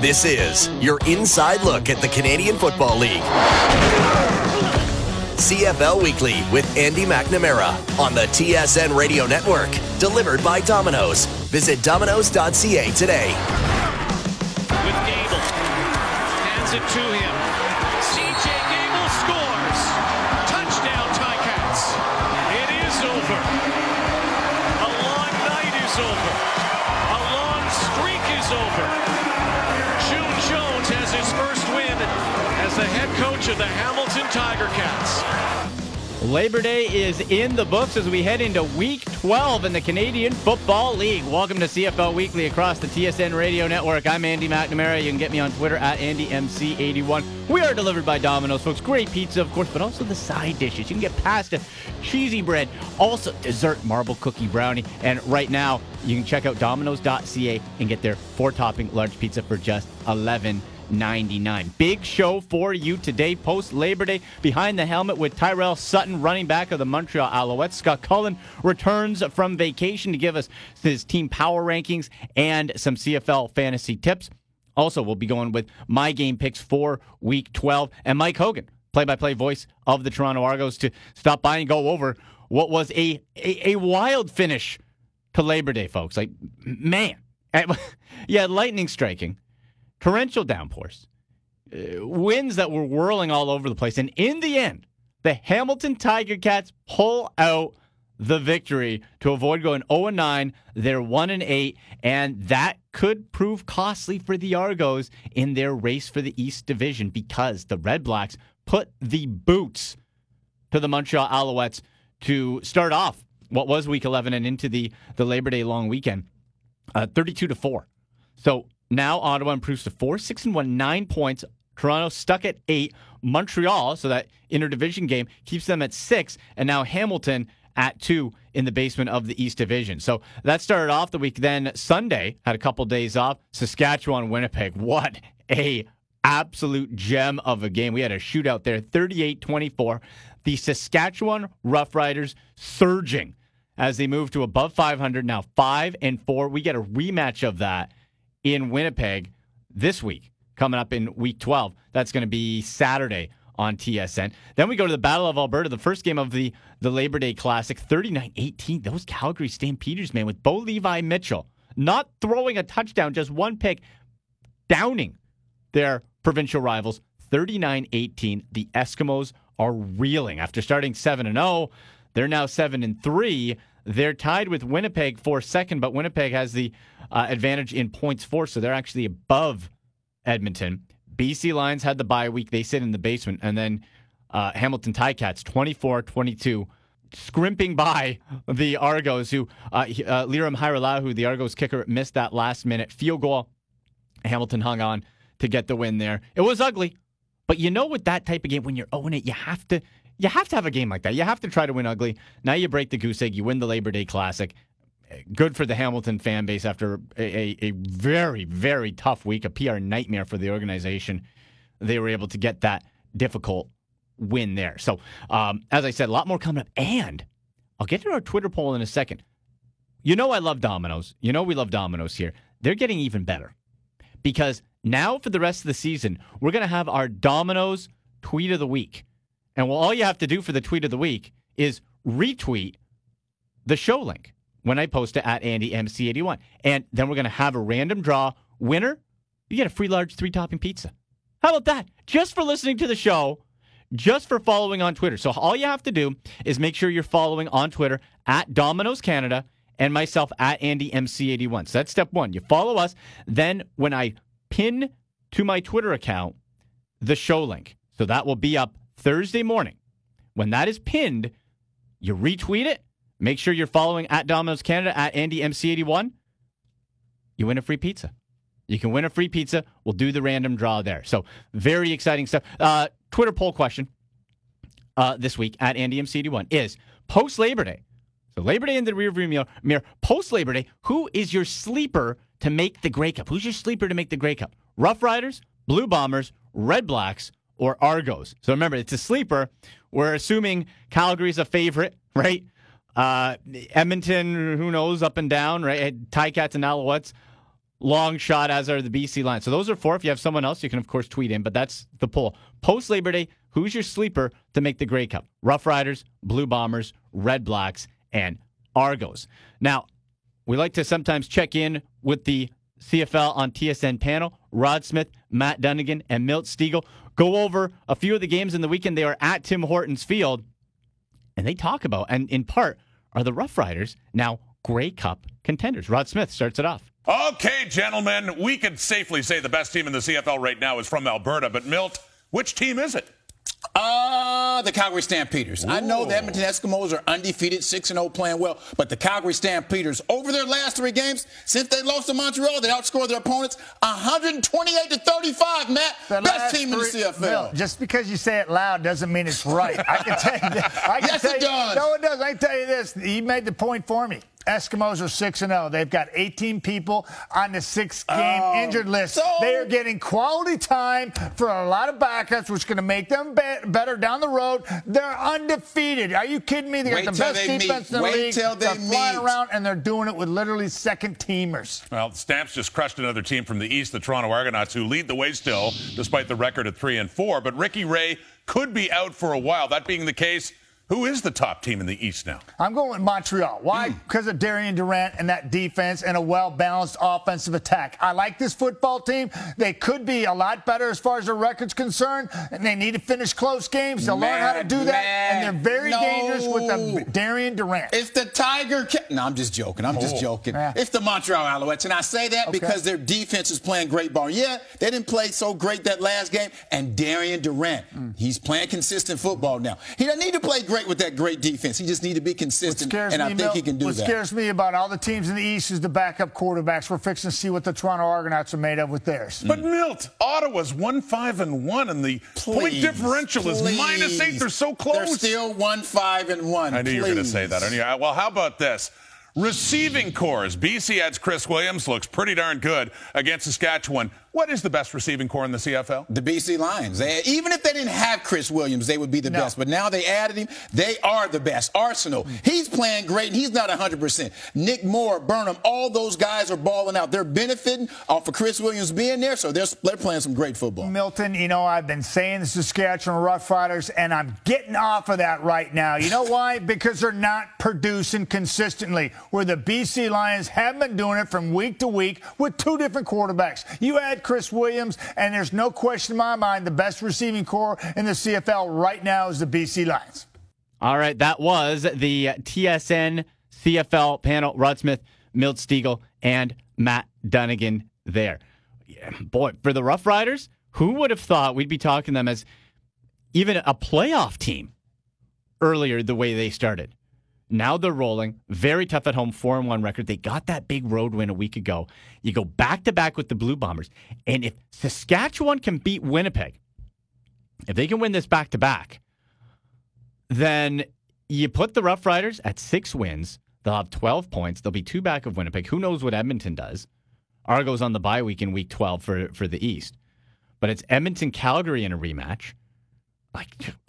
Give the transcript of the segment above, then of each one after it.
This is your inside look at the Canadian Football League. CFL Weekly with Andy McNamara on the TSN Radio Network. Delivered by Domino's. Visit domino's.ca today. With Gable. Hands it to him. Of the Hamilton Tiger Cats. Labor Day is in the books as we head into week 12 in the Canadian Football League. Welcome to CFL Weekly across the TSN radio network. I'm Andy McNamara. You can get me on Twitter at AndyMC81. We are delivered by Domino's, folks. Great pizza, of course, but also the side dishes. You can get pasta, cheesy bread, also dessert, marble cookie brownie. And right now, you can check out Domino's.ca and get their four topping large pizza for just 11 99. Big show for you today, post Labor Day. Behind the helmet with Tyrell Sutton, running back of the Montreal Alouettes. Scott Cullen returns from vacation to give us his team power rankings and some CFL fantasy tips. Also, we'll be going with my game picks for week 12. And Mike Hogan, play by play voice of the Toronto Argos, to stop by and go over what was a, a, a wild finish to Labor Day, folks. Like, man. yeah, lightning striking torrential downpours, uh, winds that were whirling all over the place. And in the end, the Hamilton Tiger Cats pull out the victory to avoid going 0 9. They're 1 and 8, and that could prove costly for the Argos in their race for the East Division because the Red Blacks put the boots to the Montreal Alouettes to start off what was week 11 and into the, the Labor Day long weekend, uh, 32 to 4. So now Ottawa improves to four, six and one, nine points. Toronto stuck at eight. Montreal, so that interdivision game keeps them at six, and now Hamilton at two in the basement of the East Division. So that started off the week. Then Sunday had a couple days off. Saskatchewan, Winnipeg. What a absolute gem of a game. We had a shootout there, 38-24. The Saskatchewan Roughriders surging as they move to above 500 now, five and four. We get a rematch of that in Winnipeg this week, coming up in week 12. That's going to be Saturday on TSN. Then we go to the Battle of Alberta, the first game of the, the Labor Day Classic, 39 18. Those Calgary Stampeders, man, with Bo Levi Mitchell not throwing a touchdown, just one pick, downing their provincial rivals 39 18. The Eskimos are reeling after starting 7 0. They're now 7 and 3. They're tied with Winnipeg for second, but Winnipeg has the uh, advantage in points for, so they're actually above Edmonton. BC Lions had the bye week. They sit in the basement. And then uh, Hamilton Ticats, 24 22, scrimping by the Argos, who uh, uh, Lirim Hajrullahu, the Argos kicker, missed that last minute field goal. Hamilton hung on to get the win there. It was ugly, but you know, with that type of game, when you're owning it, you have to you have to have a game like that. You have to try to win ugly. Now you break the goose egg. You win the Labor Day Classic. Good for the Hamilton fan base after a, a, a very, very tough week, a PR nightmare for the organization. They were able to get that difficult win there. So, um, as I said, a lot more coming up. And I'll get to our Twitter poll in a second. You know, I love Domino's. You know, we love Domino's here. They're getting even better because now for the rest of the season, we're going to have our Domino's tweet of the week. And well, all you have to do for the tweet of the week is retweet the show link when I post it at AndyMC81. And then we're going to have a random draw winner. You get a free large three topping pizza. How about that? Just for listening to the show, just for following on Twitter. So all you have to do is make sure you're following on Twitter at Domino's Canada and myself at AndyMC81. So that's step one. You follow us. Then when I pin to my Twitter account the show link, so that will be up Thursday morning. When that is pinned, you retweet it. Make sure you're following at Domino's Canada at AndyMC81. You win a free pizza. You can win a free pizza. We'll do the random draw there. So very exciting stuff. Uh, Twitter poll question uh, this week at AndyMC81 is post Labor Day. So Labor Day in the rearview mirror. Mirror, Post Labor Day, who is your sleeper to make the Grey Cup? Who's your sleeper to make the Grey Cup? Rough Riders, Blue Bombers, Red Blacks, or Argos. So remember, it's a sleeper. We're assuming Calgary's a favorite, right? Uh, Edmonton, who knows, up and down, right? Ticats and Alouettes long shot, as are the BC Lions. So those are four. If you have someone else, you can, of course, tweet in, but that's the poll. Post Labor Day, who's your sleeper to make the Grey Cup? Rough Riders, Blue Bombers, Red Blacks, and Argos. Now, we like to sometimes check in with the CFL on TSN panel. Rod Smith, Matt Dunnigan, and Milt Stegall go over a few of the games in the weekend. They were at Tim Hortons Field, and they talk about, and in part, are the Rough Riders now Grey Cup contenders? Rod Smith starts it off. Okay, gentlemen, we could safely say the best team in the CFL right now is from Alberta, but Milt, which team is it? Uh, the Calgary Stampeders. Ooh. I know the Edmonton Eskimos are undefeated, 6 0 playing well, but the Calgary Stampeders, over their last three games, since they lost to Montreal, they outscored their opponents 128 to 35, Matt. The Best team three, in the CFL. Bill, just because you say it loud doesn't mean it's right. I can tell you that. I can yes, tell it you, does. No, it does. I can tell you this. He made the point for me. Eskimos are 6 and 0. They've got 18 people on the six game oh, injured list. So they are getting quality time for a lot of backups, which is going to make them be- better down the road. They're undefeated. Are you kidding me? They got the best defense meet. in the Wait league. Till they are flying around, and they're doing it with literally second teamers. Well, the Stamps just crushed another team from the East, the Toronto Argonauts, who lead the way still, despite the record at 3 and 4. But Ricky Ray could be out for a while. That being the case, who is the top team in the East now? I'm going with Montreal. Why? Mm. Because of Darian Durant and that defense and a well balanced offensive attack. I like this football team. They could be a lot better as far as their record's concerned, and they need to finish close games. They'll learn how to do that, and they're very no. dangerous with the Darian Durant. If the Tiger. Ca- no, I'm just joking. I'm oh. just joking. Yeah. It's the Montreal Alouettes, and I say that okay. because their defense is playing great ball. Yeah, they didn't play so great that last game, and Darian Durant, mm. he's playing consistent football now. He doesn't need to play great with that great defense. He just need to be consistent, and I think Mil- he can do what that. What scares me about all the teams in the East is the backup quarterbacks. We're fixing to see what the Toronto Argonauts are made of with theirs. But Milt, Ottawa's one five and one, and the please, point differential please. is minus eight. They're so close. They're still one five and one. I knew please. you were going to say that. Well, how about this? Receiving cores. BC adds Chris Williams, looks pretty darn good against Saskatchewan. What is the best receiving core in the CFL? The BC Lions. They, even if they didn't have Chris Williams, they would be the no. best. But now they added him. They are the best. Arceneaux, mm. he's playing great, and he's not 100%. Nick Moore, Burnham, all those guys are balling out. They're benefiting off of Chris Williams being there, so they're, they're playing some great football. Milton, you know, I've been saying the Saskatchewan Roughriders, and I'm getting off of that right now. You know why? because they're not producing consistently, where the BC Lions have been doing it from week to week with two different quarterbacks. You add Chris Williams, and there's no question in my mind the best receiving core in the CFL right now is the BC Lions. All right, that was the TSN CFL panel. Rod Smith, Milt Stegall, and Matt Dunnigan there. Yeah, boy, for the Rough Riders, who would have thought we'd be talking them as even a playoff team earlier the way they started? Now they're rolling. Very tough at home, 4 and 1 record. They got that big road win a week ago. You go back to back with the Blue Bombers. And if Saskatchewan can beat Winnipeg, if they can win this back to back, then you put the Rough Riders at six wins. They'll have 12 points. They'll be two back of Winnipeg. Who knows what Edmonton does? Argo's on the bye week in week 12 for, for the East. But it's Edmonton Calgary in a rematch. Like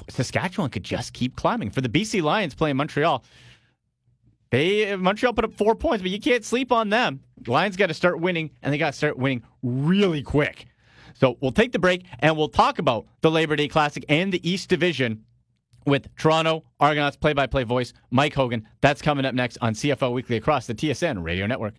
Saskatchewan could just keep climbing. For the BC Lions playing Montreal, they Montreal put up four points, but you can't sleep on them. Lions got to start winning, and they got to start winning really quick. So we'll take the break, and we'll talk about the Labor Day Classic and the East Division with Toronto Argonauts play-by-play voice Mike Hogan. That's coming up next on CFL Weekly across the TSN Radio Network.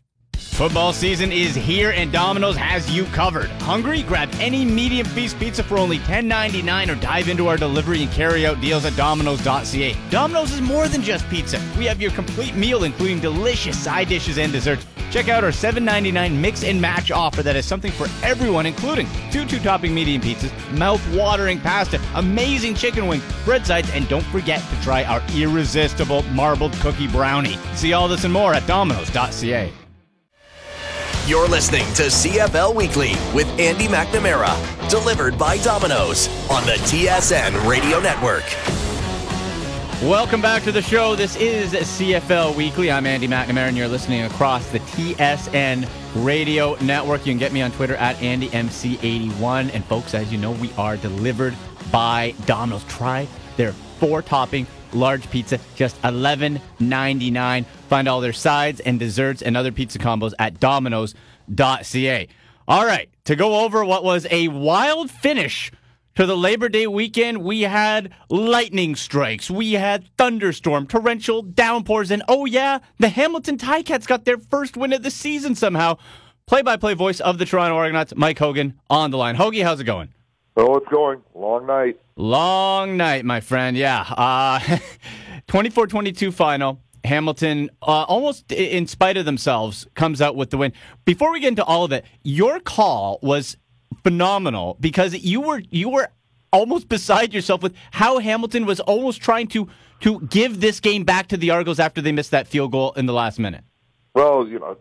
Football season is here and Domino's has you covered. Hungry? Grab any medium feast pizza for only $10.99 or dive into our delivery and carry out deals at Domino's.ca. Domino's is more than just pizza. We have your complete meal, including delicious side dishes and desserts. Check out our $7.99 mix and match offer that has something for everyone, including two two topping medium pizzas, mouth watering pasta, amazing chicken wings, bread sides, and don't forget to try our irresistible marbled cookie brownie. See all this and more at Domino's.ca. You're listening to CFL Weekly with Andy McNamara, delivered by Domino's on the TSN Radio Network. Welcome back to the show. This is CFL Weekly. I'm Andy McNamara, and you're listening across the TSN Radio Network. You can get me on Twitter at AndyMC81. And folks, as you know, we are delivered by Domino's. Try their four topping large pizza, just $11.99. Find all their sides and desserts and other pizza combos at Domino's TSNradio.ca. All right, to go over what was a wild finish to the Labor Day weekend, we had lightning strikes, we had thunderstorm, torrential downpours, and oh yeah, the Hamilton Ticats got their first win of the season somehow. Play-by-play voice of the Toronto Argonauts, Mike Hogan, on the line. Hoagie, how's it going? Oh, it's going. Long night. Long night, my friend. Yeah. Uh, 24-22 final. Hamilton, uh, almost in spite of themselves, comes out with the win. Before we get into all of it, your call was phenomenal because you were you were almost beside yourself with how Hamilton was almost trying to to give this game back to the Argos after they missed that field goal in the last minute. Well, you know,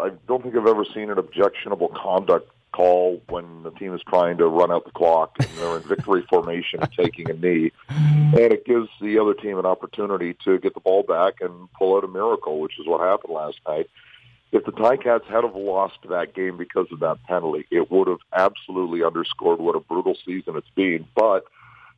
I don't think I've ever seen an objectionable conduct call when the team is trying to run out the clock and they're in victory formation taking a knee. And it gives the other team an opportunity to get the ball back and pull out a miracle, which is what happened last night. If the Ticats had have lost that game because of that penalty, it would have absolutely underscored what a brutal season it's been. But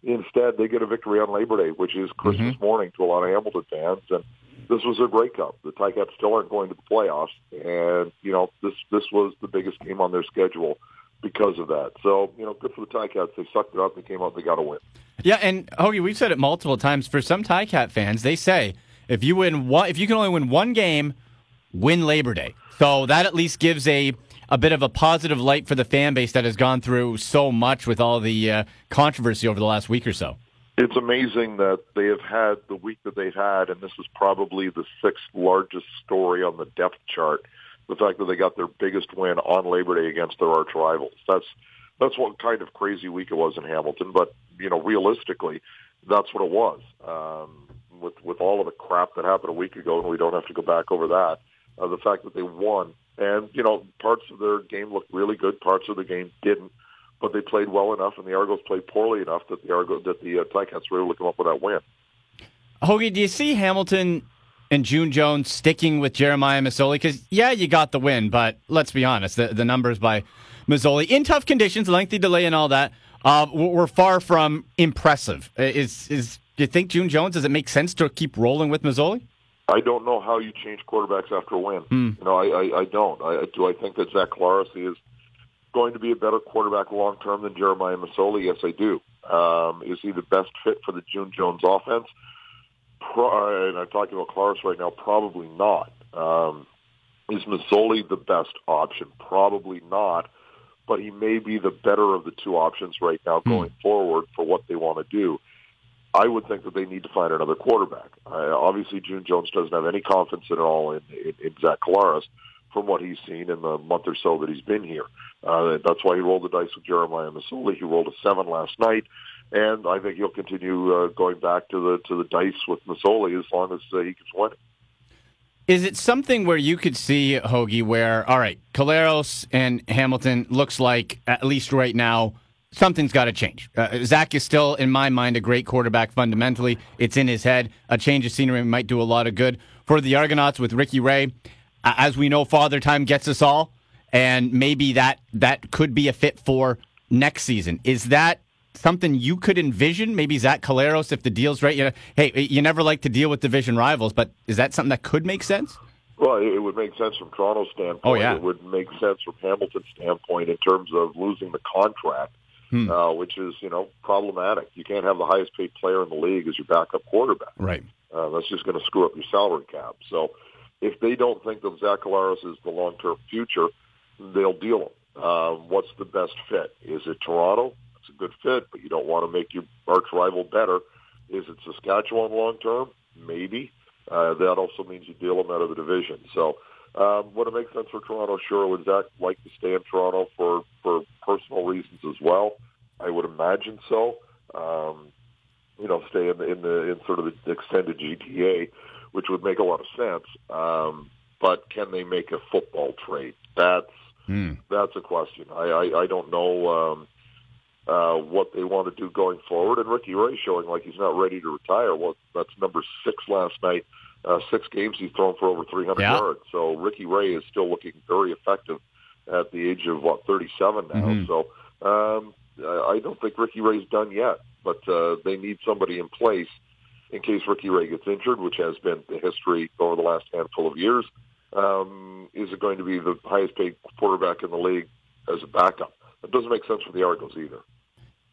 instead, they get a victory on Labor Day, which is Christmas mm-hmm. morning to a lot of Hamilton fans. And this was their Grey Cup. The Ticats still aren't going to the playoffs, and you know this this was the biggest game on their schedule because of that. So you know, good for the Ticats. They sucked it up. They came out. They got a win. Yeah, and Hoagie, we've said it multiple times. For some Ticat fans, they say if you win one, if you can only win one game, win Labor Day. So that at least gives a a bit of a positive light for the fan base that has gone through so much with all the uh, controversy over the last week or so it's amazing that they have had the week that they've had, and this is probably the sixth largest story on the depth chart. The fact that they got their biggest win on Labor Day against their arch rivals. That's that's what kind of crazy week it was in Hamilton. But you know, realistically, that's what it was. Um, with with all of the crap that happened a week ago, and we don't have to go back over that. Uh, the fact that they won, and you know, parts of their game looked really good, parts of the game didn't but they played well enough, and the Argos played poorly enough that the Argos that the uh, Ticats were able to come up with that win. Hoagie, do you see Hamilton and June Jones sticking with Jeremiah Masoli? Because yeah, you got the win, but let's be honest, the, the numbers by Masoli in tough conditions, lengthy delay, and all that uh, were far from impressive. Is is do you think June Jones? Does it make sense to keep rolling with Masoli? I don't know how you change quarterbacks after a win. Hmm. You know, I, I, I don't. I, do I think that Zach Collaros is going to be a better quarterback long term than Jeremiah Masoli? Yes, I do. Um, is he the best fit for the June Jones offense? Pro- and I'm talking about Collaros right now. Probably not. Um, is Masoli the best option? Probably not. But he may be the better of the two options right now hmm. going forward for what they want to do. I would think that they need to find another quarterback. Uh, obviously, June Jones doesn't have any confidence at all in, in, in Zach Collaros from what he's seen in the month or so that he's been here. Uh, that's why he rolled the dice with Jeremiah Masoli. He rolled a seven last night, and I think he'll continue uh, going back to the to the dice with Masoli as long as uh, he keeps winning. Is it something where you could see Hoagie, where all right, Collaros and Hamilton looks like at least right now something's got to change. Uh, Zach is still, in my mind, a great quarterback fundamentally. It's in his head. A change of scenery might do a lot of good for the Argonauts with Ricky Ray as we know, Father Time gets us all, and maybe that that could be a fit for next season. Is that something you could envision? Maybe Zach Collaros, if the deal's right. You know, hey, you never like to deal with division rivals, but is that something that could make sense? Well, it would make sense from Toronto's standpoint. Oh, yeah. It would make sense from Hamilton's standpoint in terms of losing the contract, hmm. uh, which is, you know, problematic. You can't have the highest paid player in the league as your backup quarterback. Right. Uh, that's just going to screw up your salary cap. So if they don't think that Zach Collaros is the long-term future, they'll deal him. Uh, what's the best fit? Is it Toronto? It's a good fit, but you don't want to make your arch rival better. Is it Saskatchewan long-term? Maybe. Uh, that also means you deal them out of the division. So um, would it make sense for Toronto? Sure. Would Zach like to stay in Toronto for, for personal reasons as well? I would imagine so. Um, you know, stay in the, in the in sort of the extended GTA which would make a lot of sense. Um, but can they make a football trade? That's mm. that's a question. I I, I don't know um, uh, what they want to do going forward. And Ricky Ray showing like he's not ready to retire. Well, that's number six last night. Uh, six games he's thrown for over 300 yeah. yards. So Ricky Ray is still looking very effective at the age of what 37 now. Mm-hmm. So um, I don't think Ricky Ray's done yet, but uh, they need somebody in place in case Ricky Ray gets injured, which has been the history over the last handful of years. um, is it going to be the highest paid quarterback in the league as a backup? That doesn't make sense for the Argos either.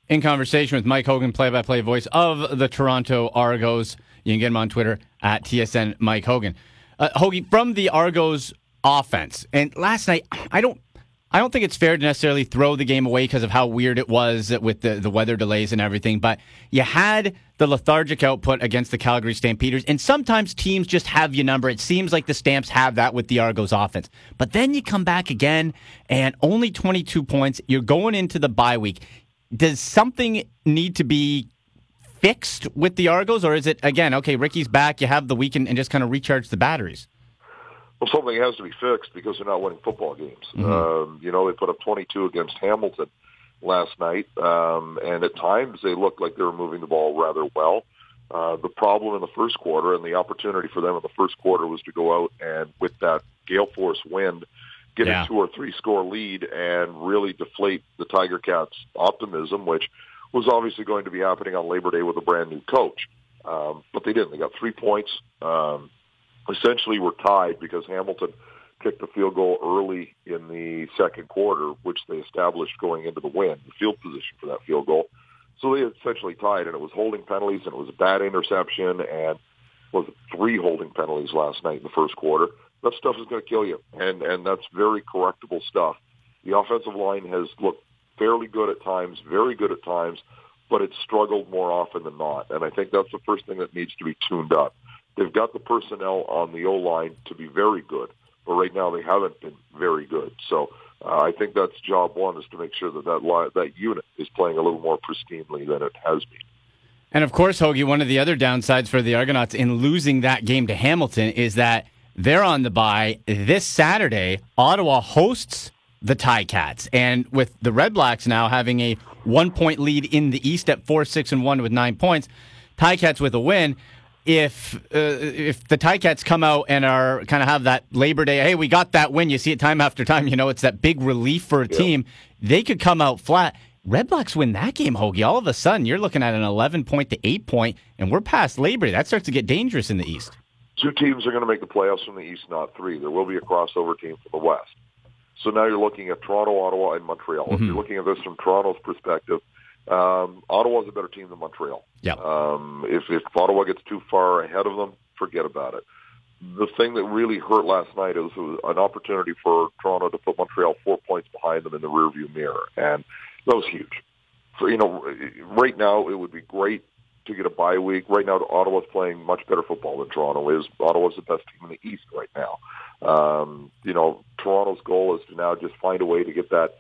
In conversation with Mike Hogan, play-by-play voice of the Toronto Argos. You can get him on Twitter at TSN Mike Hogan. Uh, Hoagie, from the Argos offense, and last night, I don't I don't think it's fair to necessarily throw the game away because of how weird it was with the, the weather delays and everything. But you had the lethargic output against the Calgary Stampeders, and sometimes teams just have your number. It seems like the Stamps have that with the Argos offense. But then you come back again, and only 22 points. You're going into the bye week. Does something need to be fixed with the Argos, or is it, again, okay, Ricky's back, you have the weekend, and just kind of recharge the batteries? Well, something has to be fixed because they're not winning football games. Mm-hmm. Um, you know, they put up 22 against Hamilton last night, um, and at times they looked like they were moving the ball rather well. Uh, the problem in the first quarter and the opportunity for them in the first quarter was to go out and with that gale force wind, get yeah. a two or three score lead and really deflate the Tiger Cats' optimism, which was obviously going to be happening on Labor Day with a brand new coach. Um, but they didn't. They got three points. Um, essentially were tied because Hamilton kicked a field goal early in the second quarter, which they established going into the win, the field position for that field goal. So they essentially tied, and it was holding penalties, and it was a bad interception, and was three holding penalties last night in the first quarter. That stuff is going to kill you, and and that's very correctable stuff. The offensive line has looked fairly good at times, very good at times, but it's struggled more often than not, and I think that's the first thing that needs to be tuned up. They've got the personnel on the O line to be very good, but right now they haven't been very good. So uh, I think that's job one is to make sure that that, that unit is playing a little more pristinely than it has been. And of course, Hoagie, one of the other downsides for the Argonauts in losing that game to Hamilton is that they're on the bye this Saturday. Ottawa hosts the Ticats, and with the Red Blacks now having a one point lead in the East at four, six, and one with nine points, Ticats with a win if uh, if the Ticats come out and are kind of have that Labor Day, hey, we got that win. You see it time after time. You know, it's that big relief for a yeah. team. They could come out flat. Red Blacks win that game, Hoagie. All of a sudden, you're looking at an 11 point to 8 point, and we're past Labor Day. That starts to get dangerous in the East. Two teams are going to make the playoffs from the East, not three. There will be a crossover team from the West. So now you're looking at Toronto, Ottawa, and Montreal. Mm-hmm. If you're looking at this from Toronto's perspective, um, Ottawa's a better team than Montreal. Yeah. Um, if, if Ottawa gets too far ahead of them, forget about it. The thing that really hurt last night is it was an opportunity for Toronto to put Montreal four points behind them in the rearview mirror, and that was huge. So you know, right now it would be great to get a bye week. Right now, Ottawa's playing much better football than Toronto is. Ottawa's the best team in the East right now. Um, you know, Toronto's goal is to now just find a way to get that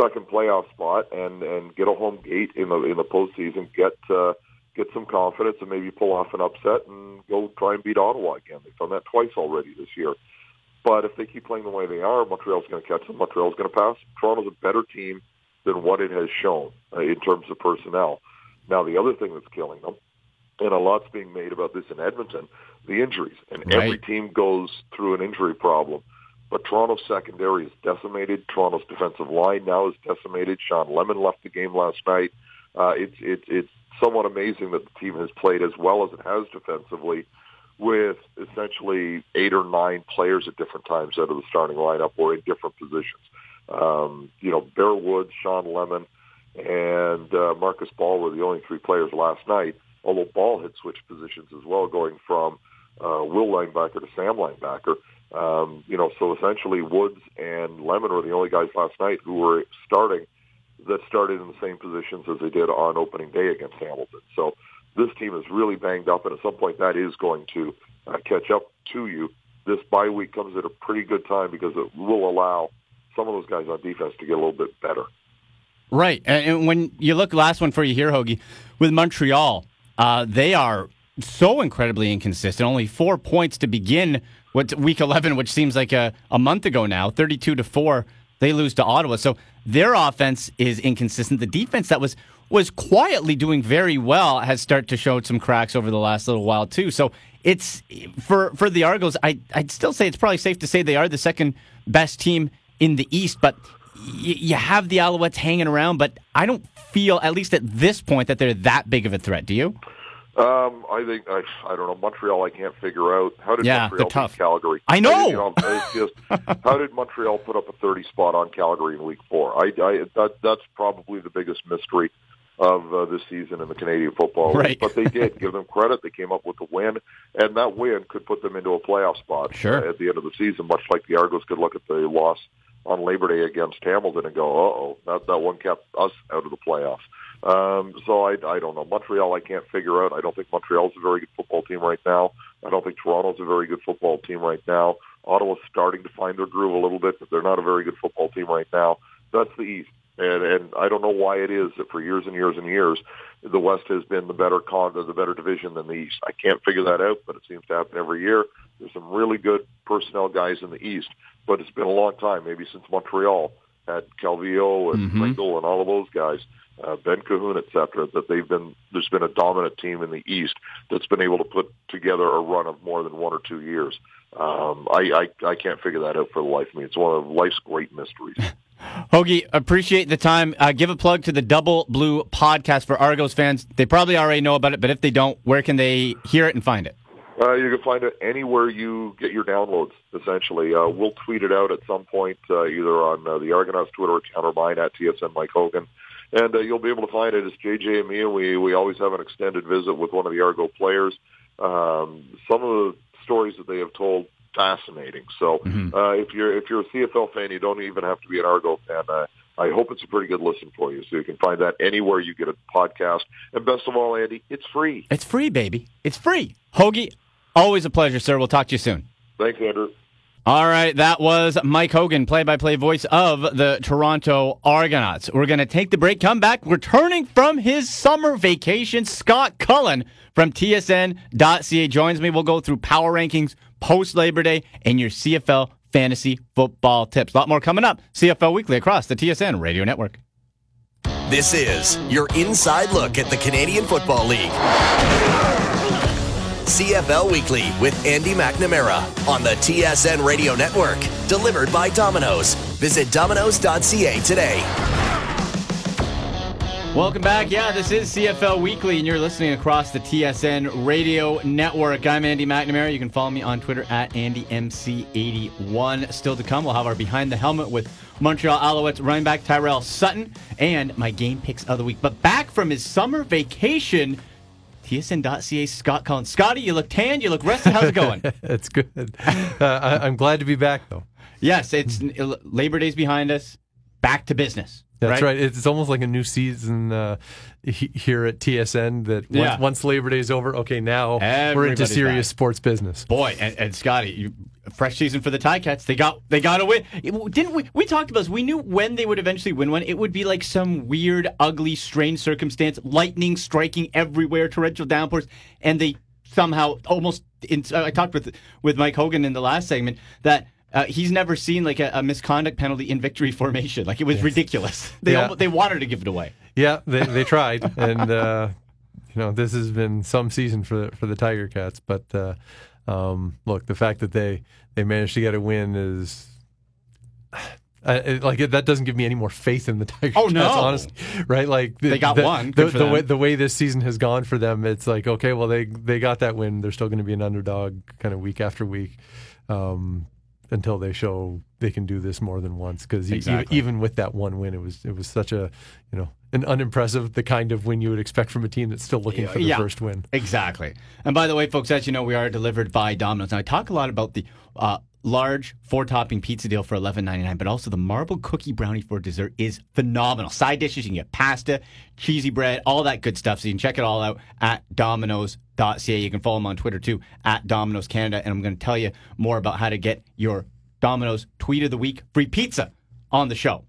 second playoff spot and and get a home gate in the in the postseason. Get uh, get some confidence and maybe pull off an upset and go try and beat Ottawa again. They've done that twice already this year. But if they keep playing the way they are, Montreal's going to catch them. Montreal's going to pass. Toronto's a better team than what it has shown uh, in terms of personnel. Now, the other thing that's killing them, and a lot's being made about this in Edmonton, the injuries. And right. every team goes through an injury problem. But Toronto's secondary is decimated. Toronto's defensive line now is decimated. Shawn Lemon left the game last night. Uh, it's it's it's somewhat amazing that the team has played as well as it has defensively, with essentially eight or nine players at different times out of the starting lineup or in different positions. Um, you know, Bear Woods, Shawn Lemon, and uh, Marcus Ball were the only three players last night. Although Ball had switched positions as well, going from uh, Will linebacker to Sam linebacker. Um, you know, so essentially Woods and Lemon were the only guys last night who were starting that started in the same positions as they did on opening day against Hamilton. So this team is really banged up, and at some point that is going to uh, catch up to you. This bye week comes at a pretty good time because it will allow some of those guys on defense to get a little bit better. Right, and when you look last one for you here, Hoagie, with Montreal, uh, they are so incredibly inconsistent. Only four points to begin what week 11, which seems like a, a month ago now, 32 to 4, they lose to Ottawa. So their offense is inconsistent. The defense that was was quietly doing very well has started to show some cracks over the last little while too. So it's for for the Argos. I I'd still say it's probably safe to say they are the second best team in the East, but y- you have the Alouettes hanging around. But I don't feel, at least at this point, that they're that big of a threat. Do you? Um, I think I, I don't know Montreal. I can't figure out how did Yeah, Montreal tough. beat Calgary. I know. you know just how did Montreal put up a thirty spot on Calgary in Week Four? I, I that that's probably the biggest mystery of uh, this season in the Canadian Football League. Right. But they did give them credit. They came up with a win, and that win could put them into a playoff spot Sure. uh, at the end of the season. Much like the Argos could look at the loss on Labor Day against Hamilton and go, "Uh oh, that that one kept us out of the playoffs." Um, so I, I don't know. Montreal, I can't figure out. I don't think Montreal's a very good football team right now. I don't think Toronto's a very good football team right now. Ottawa's starting to find their groove a little bit, but they're not a very good football team right now. That's the East. And, and I don't know why it is that for years and years and years, the West has been the better con, the better division than the East. I can't figure that out, but it seems to happen every year. There's some really good personnel guys in the East, but it's been a long time, maybe since Montreal had Calvillo and Mhm. Ringle and all of those guys, uh, Ben Cahoon, et cetera, that they've been, there's been a dominant team in the East that's been able to put together a run of more than one or two years. Um, I, I, I can't figure that out for the life of me. It's one of life's great mysteries. Hoagie, appreciate the time. Uh, give a plug to the Double Blue podcast for Argos fans. They probably already know about it, but if they don't, where can they hear it and find it? Uh, you can find it anywhere you get your downloads. Essentially, uh, we'll tweet it out at some point, uh, either on uh, the Argonauts Twitter account or mine at TSN Mike Hogan, and uh, you'll be able to find it. It's JJ and me, and we we always have an extended visit with one of the Argo players. Um, some of the stories that they have told fascinating. So uh, if you're if you're a CFL fan, you don't even have to be an Argo fan. Uh, I hope it's a pretty good listen for you. So you can find that anywhere you get a podcast. And best of all, Andy, it's free. It's free, baby. It's free. Hoagie, always a pleasure, sir. We'll talk to you soon. Thanks, Andrew. All right, that was Mike Hogan, play by play voice of the Toronto Argonauts. We're going to take the break, come back. Returning from his summer vacation, Scott Cullen from TSN.ca joins me. We'll go through power rankings post Labor Day and your CFL fantasy football tips. A lot more coming up. CFL Weekly across the TSN Radio Network. This is your inside look at the Canadian Football League. CFL Weekly with Andy McNamara on the TSN Radio Network. Delivered by Domino's. Visit domino's.ca today. Welcome back. Yeah, this is CFL Weekly, and you're listening across the TSN Radio Network. I'm Andy McNamara. You can follow me on Twitter at AndyMC81. Still to come, we'll have our Behind the Helmet with Montreal Alouettes running back Tyrell Sutton and my game picks of the week. But back from his summer vacation, TSN.ca Scott Cullen. Scotty, you look tanned. You look rested. How's it going? It's good. Uh, I, I'm glad to be back, though. yes, it's Labor Day's behind us. Back to business. That's right. It's almost like a new season uh, here at TSN. That once, Yeah. once Labor Day is over, okay, now we're into serious back. sports business. Boy, and, and Scotty, you, fresh season for the Ticats. They got they got a win. Didn't we? We talked about this. We knew when they would eventually win one. It would be like some weird, ugly, strange circumstance, lightning striking everywhere, torrential downpours, and they somehow almost. In, I talked with with Mike Hogan in the last segment that. Uh, he's never seen like a, a misconduct penalty in victory formation. Like it was ridiculous. They Yeah. almost, they wanted to give it away. Yeah, they, they tried, and uh, you know this has been some season for the, for the Tiger Cats. But uh, um, look, the fact that they they managed to get a win is. I, it- like it, that doesn't give me any more faith in the Tiger Oh, no. honestly, right? Like the, They got the, one. The, the way the way this season has gone for them, it's like okay, well they they got that win. They're still going to be an underdog, kind of week after week, um, until they show they can do this more than once. Because Exactly. even with that one win, it was it was such a you know an unimpressive, the kind of win you would expect from a team that's still looking for the Yeah. first win. Exactly. And by the way, folks, as you know, we are delivered by Domino's. Now, I talk a lot about the uh, large four topping pizza deal for eleven ninety nine, but also the marble cookie brownie for dessert is phenomenal. Side dishes, you can get pasta, cheesy bread, all that good stuff. So you can check it all out at Domino's.ca. You can follow them on Twitter too at Domino's Canada. And I'm going to tell you more about how to get your Domino's tweet of the week free pizza on the show.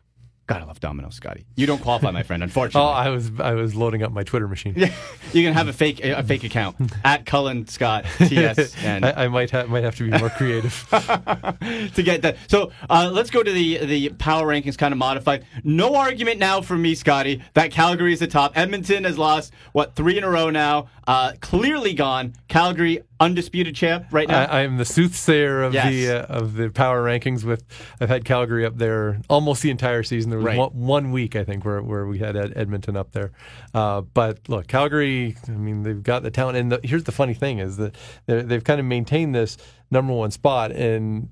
God, I love Domino's, Scotty. You don't qualify, my friend, unfortunately. Oh, I was I was loading up my Twitter machine. You can have a fake a fake account at Cullen Scott TS and I, I might have might have to be more creative. to get that. So uh, let's go to the the power rankings, kind of modified. No argument now for me, Scotty, that Calgary is the top. Edmonton has lost what three in a row now. Uh, clearly gone. Calgary undisputed champ right now? I, I am the soothsayer of Yes. the uh, of the power rankings. With I've had Calgary up there almost the entire season. There was Right. one, one week I think where where we had Ed, Edmonton up there. Uh, but look, Calgary. I mean, they've got the talent. And the, here's the funny thing is that they've kind of maintained this number one spot and.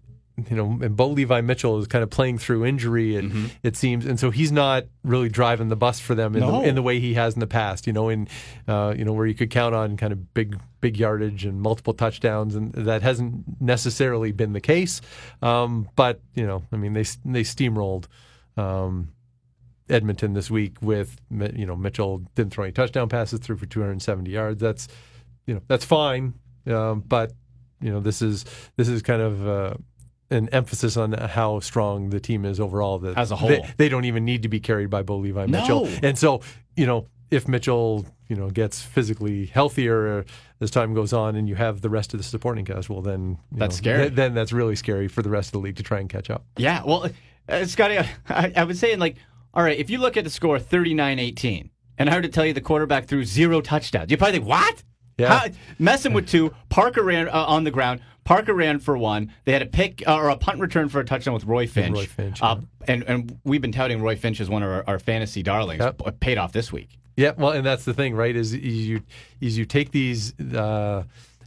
You know, and Bo Levi Mitchell is kind of playing through injury, it, it seems, and so he's not really driving the bus for them in, No. the, in the way he has in the past. You know, in uh, you know where you could count on kind of big big yardage and multiple touchdowns, and that hasn't necessarily been the case. Um, but you know, I mean, they they steamrolled um, Edmonton this week with you know Mitchell didn't throw any touchdown passes, threw for 270 yards. That's you know that's fine, um, but you know this is this is kind of. Uh, an emphasis on how strong the team is overall. That As a whole. they, they don't even need to be carried by Bo Levi Mitchell. No. And so, you know, if Mitchell, you know, gets physically healthier as time goes on, and you have the rest of the supporting cast, well, then That's know, scary. th- then that's really scary for the rest of the league to try and catch up. Yeah, well, uh, Scotty, I, I was saying, like, all right, if you look at the score 39 18, and I were to tell you the quarterback threw zero touchdowns, you probably think, what? Yeah. How, messing with two. Parker ran uh, on the ground. Parker ran for one. They had a pick uh, or a punt return for a touchdown with Roy Finch. Roy Finch, Uh, and, and we've been touting Roy Finch as one of our, our fantasy darlings. Yep. It paid off this week. Yeah, well, and that's the thing, right? Is, is you is you take these uh,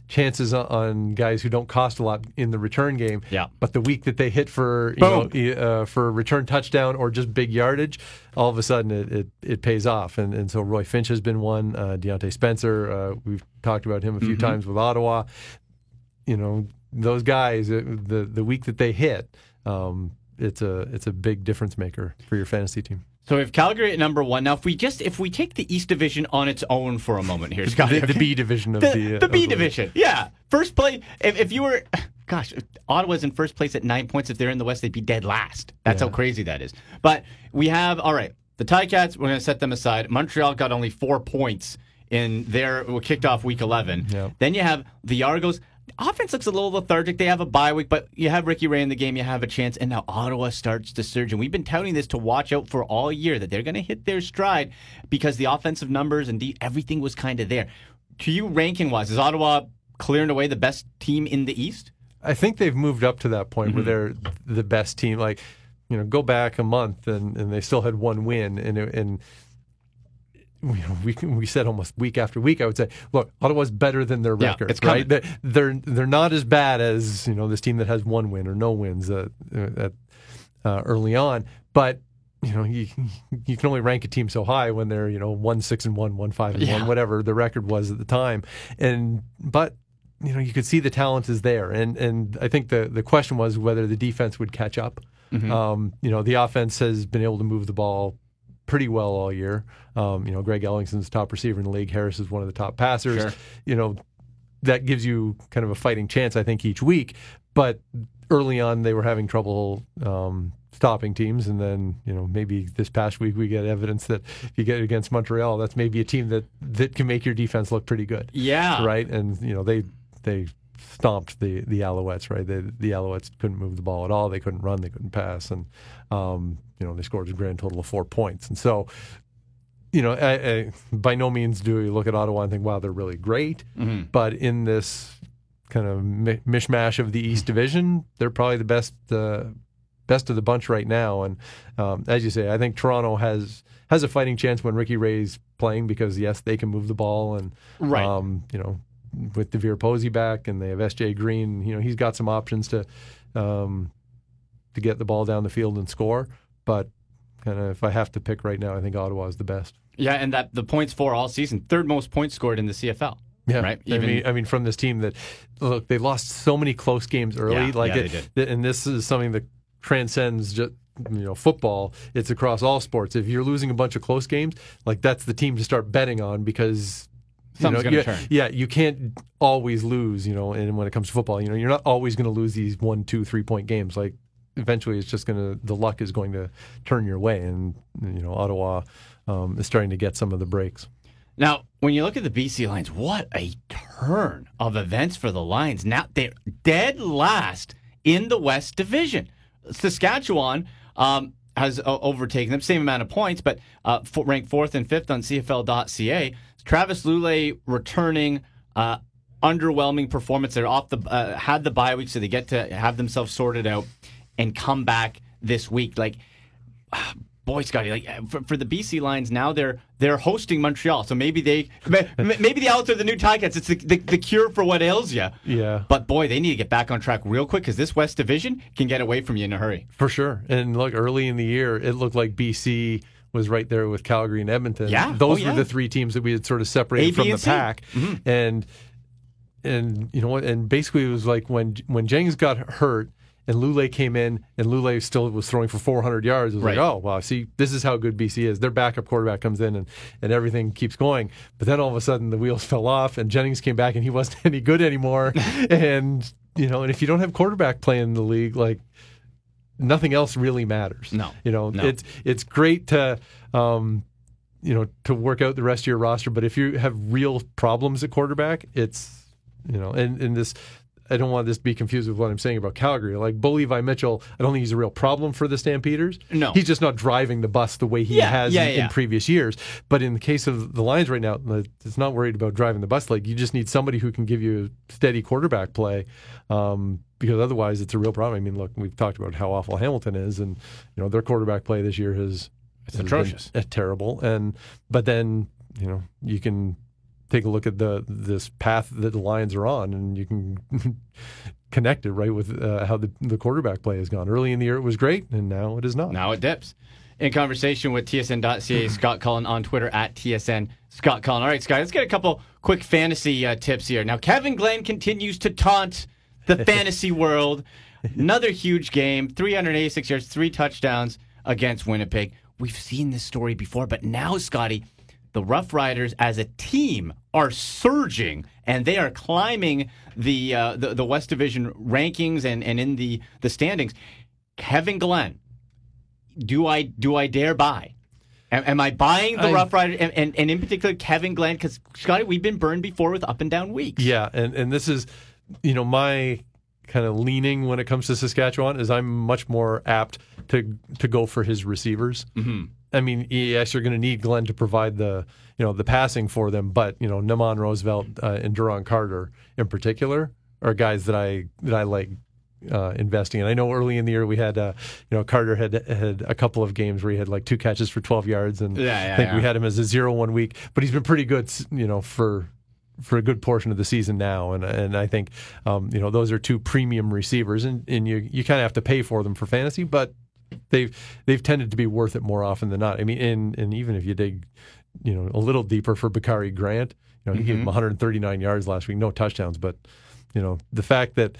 chances on, guys who don't cost a lot in the return game. Yeah. But the week that they hit for you know uh, for a return touchdown or just big yardage, all of a sudden it, it, it pays off. And and so Roy Finch has been one. Uh, Diontae Spencer, uh, we've talked about him a few times with Ottawa. You know those guys. uh, The the week that they hit. Um, it's a it's a big difference maker for your fantasy team. So we have Calgary at number one. Now, if we just if we take the East Division on its own for a moment here, Scotty, The, the? B division of the, the uh, the B division. Yeah, first place. If, if you were, gosh, Ottawa's in first place at nine points. If they're in the West, they'd be dead last. That's how crazy that is. But we have all right. The Ticats, we're going to set them aside. Montreal got only four points in their we kicked off week eleven. Yeah. Then you have the Argos. Offense looks a little lethargic. They have a bye week, but you have Ricky Ray in the game. You have a chance, and now Ottawa starts to surge. And we've been touting this to watch out for all year that they're going to hit their stride because the offensive numbers and de- everything was kind of there. To you, ranking wise, is Ottawa clearing away the best team in the East? I think they've moved up to that point where they're Mm-hmm. the best team. Like, you know, go back a month and, and they still had one win, and it- and we we said almost week after week. I would say, look, Ottawa's better than their Yeah, record, right? They're, they're they're not as bad as you know this team that has one win or no wins uh, uh, uh, early on, but. You know, you you can only rank a team so high when they're you know one six and one, one five and Yeah. one, whatever the record was at the time. And but you know, you could see the talent is there, and and I think the the question was whether the defense would catch up. Mm-hmm. Um, you know, the offense has been able to move the ball pretty well all year. Um, you know, Greg Ellingson's top receiver in the league. Harris is one of the top passers. Sure. You know, that gives you kind of a fighting chance, I think, each week. But early on, they were having trouble. Um, stopping teams and then you know maybe this past week we get evidence that if you get against Montreal that's maybe a team that that can make your defense look pretty good Yeah. right? And you know they they stomped the the Alouettes, right? They, the Alouettes couldn't move the ball at all. They couldn't run. They couldn't pass, and um, you know they scored a grand total of four points. And so, you know, I, I, by no means do we look at Ottawa and think, wow, they're really great. But in this kind of mi- mishmash of the East Division, they're probably the best. Uh, Best of the bunch right now, and um, as you say, I think Toronto has has a fighting chance when Ricky Ray's playing because yes, they can move the ball, and Right. um, you know, with DeVier Posey back and they have S.J. Green, you know, he's got some options to um, to get the ball down the field and score. But kind of, if I have to pick right now, I think Ottawa is the best. Yeah, and that the points for all season, third most points scored in the CFL. Yeah, right. I mean, I mean, from this team that look, they lost so many close games early. Yeah, like, yeah, it- they did. and this is something that transcends just you know football. It's across all sports. If you're losing a bunch of close games, like that's the team to start betting on because. you Something's know, gonna turn. Yeah, you can't always lose, you know, and when it comes to football, you know, you're not always going to lose these one, two, three point games. Like eventually it's just going to, the luck is going to turn your way. And, you know, Ottawa um, is starting to get some of the breaks. Now, when you look at the BC Lions, what a turn of events for the Lions. Now they're dead last in the West Division. Saskatchewan um, has uh, overtaken them, same amount of points, but uh, ranked fourth and fifth on CFL.ca. Travis Lulay returning uh, underwhelming performance. They're off the uh, had the bye week, so they get to have themselves sorted out and come back this week. Like, boy, Scotty, like for, for the BC Lions now they're they're hosting Montreal, so maybe they maybe the Owls are the new Ticats. It's the, the, the cure for what ails you. Yeah. But boy, they need to get back on track real quick because this West Division can get away from you in a hurry. For sure. And look, early in the year, it looked like BC was right there with Calgary and Edmonton. Yeah. Those Oh, yeah. were the three teams that we had sort of separated A, from the C. Mm-hmm. pack. And and you know what? And basically, it was like when when Jennings got hurt and Lulay came in, and Lulay still was throwing for 400 yards. It was Right. like, oh wow, see, this is how good BC is. Their backup quarterback comes in, and and everything keeps going. But then all of a sudden, the wheels fell off, and Jennings came back, and he wasn't any good anymore. and you know, and if you don't have quarterback play in the league, like nothing else really matters. No. you know, No. it's it's great to. Um, you know, to work out the rest of your roster, but if you have real problems at quarterback, it's you know, and, and this I don't want this to be confused with what I'm saying about Calgary. Like Bo Levi Mitchell, I don't think he's a real problem for the Stampeders. No. He's just not driving the bus the way he Yeah, has yeah, in, yeah. in previous years. But in the case of the Lions right now, it's not worried about driving the bus. Like you just need somebody who can give you steady quarterback play. Um, because otherwise it's a real problem. I mean, look, we've talked about how awful Hamilton is, and you know their quarterback play this year has It's atrocious. uh, terrible. And but then you know you can take a look at the this path that the Lions are on, and you can connect it right with uh, how the the quarterback play has gone. Early in the year, it was great, and now it is not. Now it dips. In conversation with TSN.ca, Scott Cullen on Twitter at TSN Scott Cullen. All right, Scott, let's get a couple quick fantasy uh, tips here. Now, Kevin Glenn continues to taunt the fantasy world. Another huge game 386 yards, three touchdowns against Winnipeg. We've seen this story before, but now, Scotty, the Rough Riders as a team are surging and they are climbing the uh, the, the West Division rankings and, and in the, the standings. Kevin Glenn, do I do I dare buy? Am, am I buying the I- Rough Rider and, and, and in particular Kevin Glenn? Because Scotty, we've been burned before with up and down weeks. Yeah, and and this is, you know, my kind of leaning when it comes to Saskatchewan is I'm much more apt to to go for his receivers. Mm-hmm. I mean, yes, you're going to need Glenn to provide the you know the passing for them, but you know, Naaman Roosevelt uh, and Duron Carter in particular are guys that I that I like. Uh, investing, in. I know early in the year we had, uh, you know, Carter had had a couple of games where he had like two catches for 12 yards, and Yeah, yeah, I think we had him as a zero one week, but he's been pretty good, you know, for for a good portion of the season now, and and I think um, you know those are two premium receivers, and, and you you kind of have to pay for them for fantasy, but they've they've tended to be worth it more often than not. I mean, and and even if you dig, you know, a little deeper for Bakari Grant, you know, he gave him 139 yards last week, no touchdowns, but you know the fact that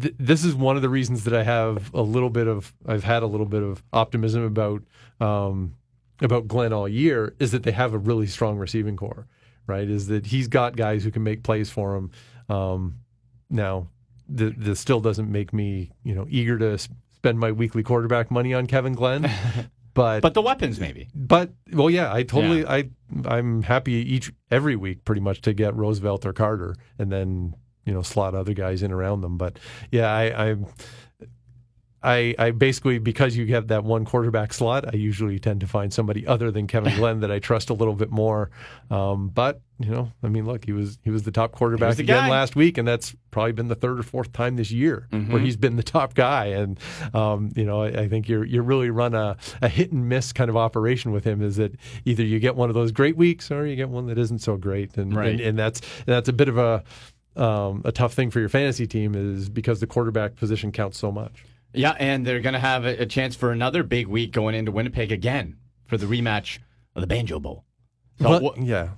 th- this is one of the reasons that I have a little bit of I've had a little bit of optimism about um, about Glenn all year is that they have a really strong receiving corps, right? Is that he's got guys who can make plays for him. Um, now, th- this still doesn't make me you know eager to spend my weekly quarterback money on Kevin Glenn, but But the weapons, maybe. but well, yeah, I totally I I'm happy each every week pretty much to get Roosevelt or Carter, and then you know slot other guys in around them. But yeah, I I'm. I, I basically because you have that one quarterback slot, I usually tend to find somebody other than Kevin Glenn that I trust a little bit more. Um, but you know, I mean, look, he was he was the top quarterback the again guy. last week, and that's probably been the third or fourth time this year where he's been the top guy. And um, you know, I, I think you're you really run a, a hit and miss kind of operation with him. Is that either you get one of those great weeks or you get one that isn't so great, and Right. and, and that's that's a bit of a um, a tough thing for your fantasy team is because the quarterback position counts so much. Yeah, and they're going to have a, a chance for another big week going into Winnipeg again for the rematch of the Banjo Bowl. So But- yeah,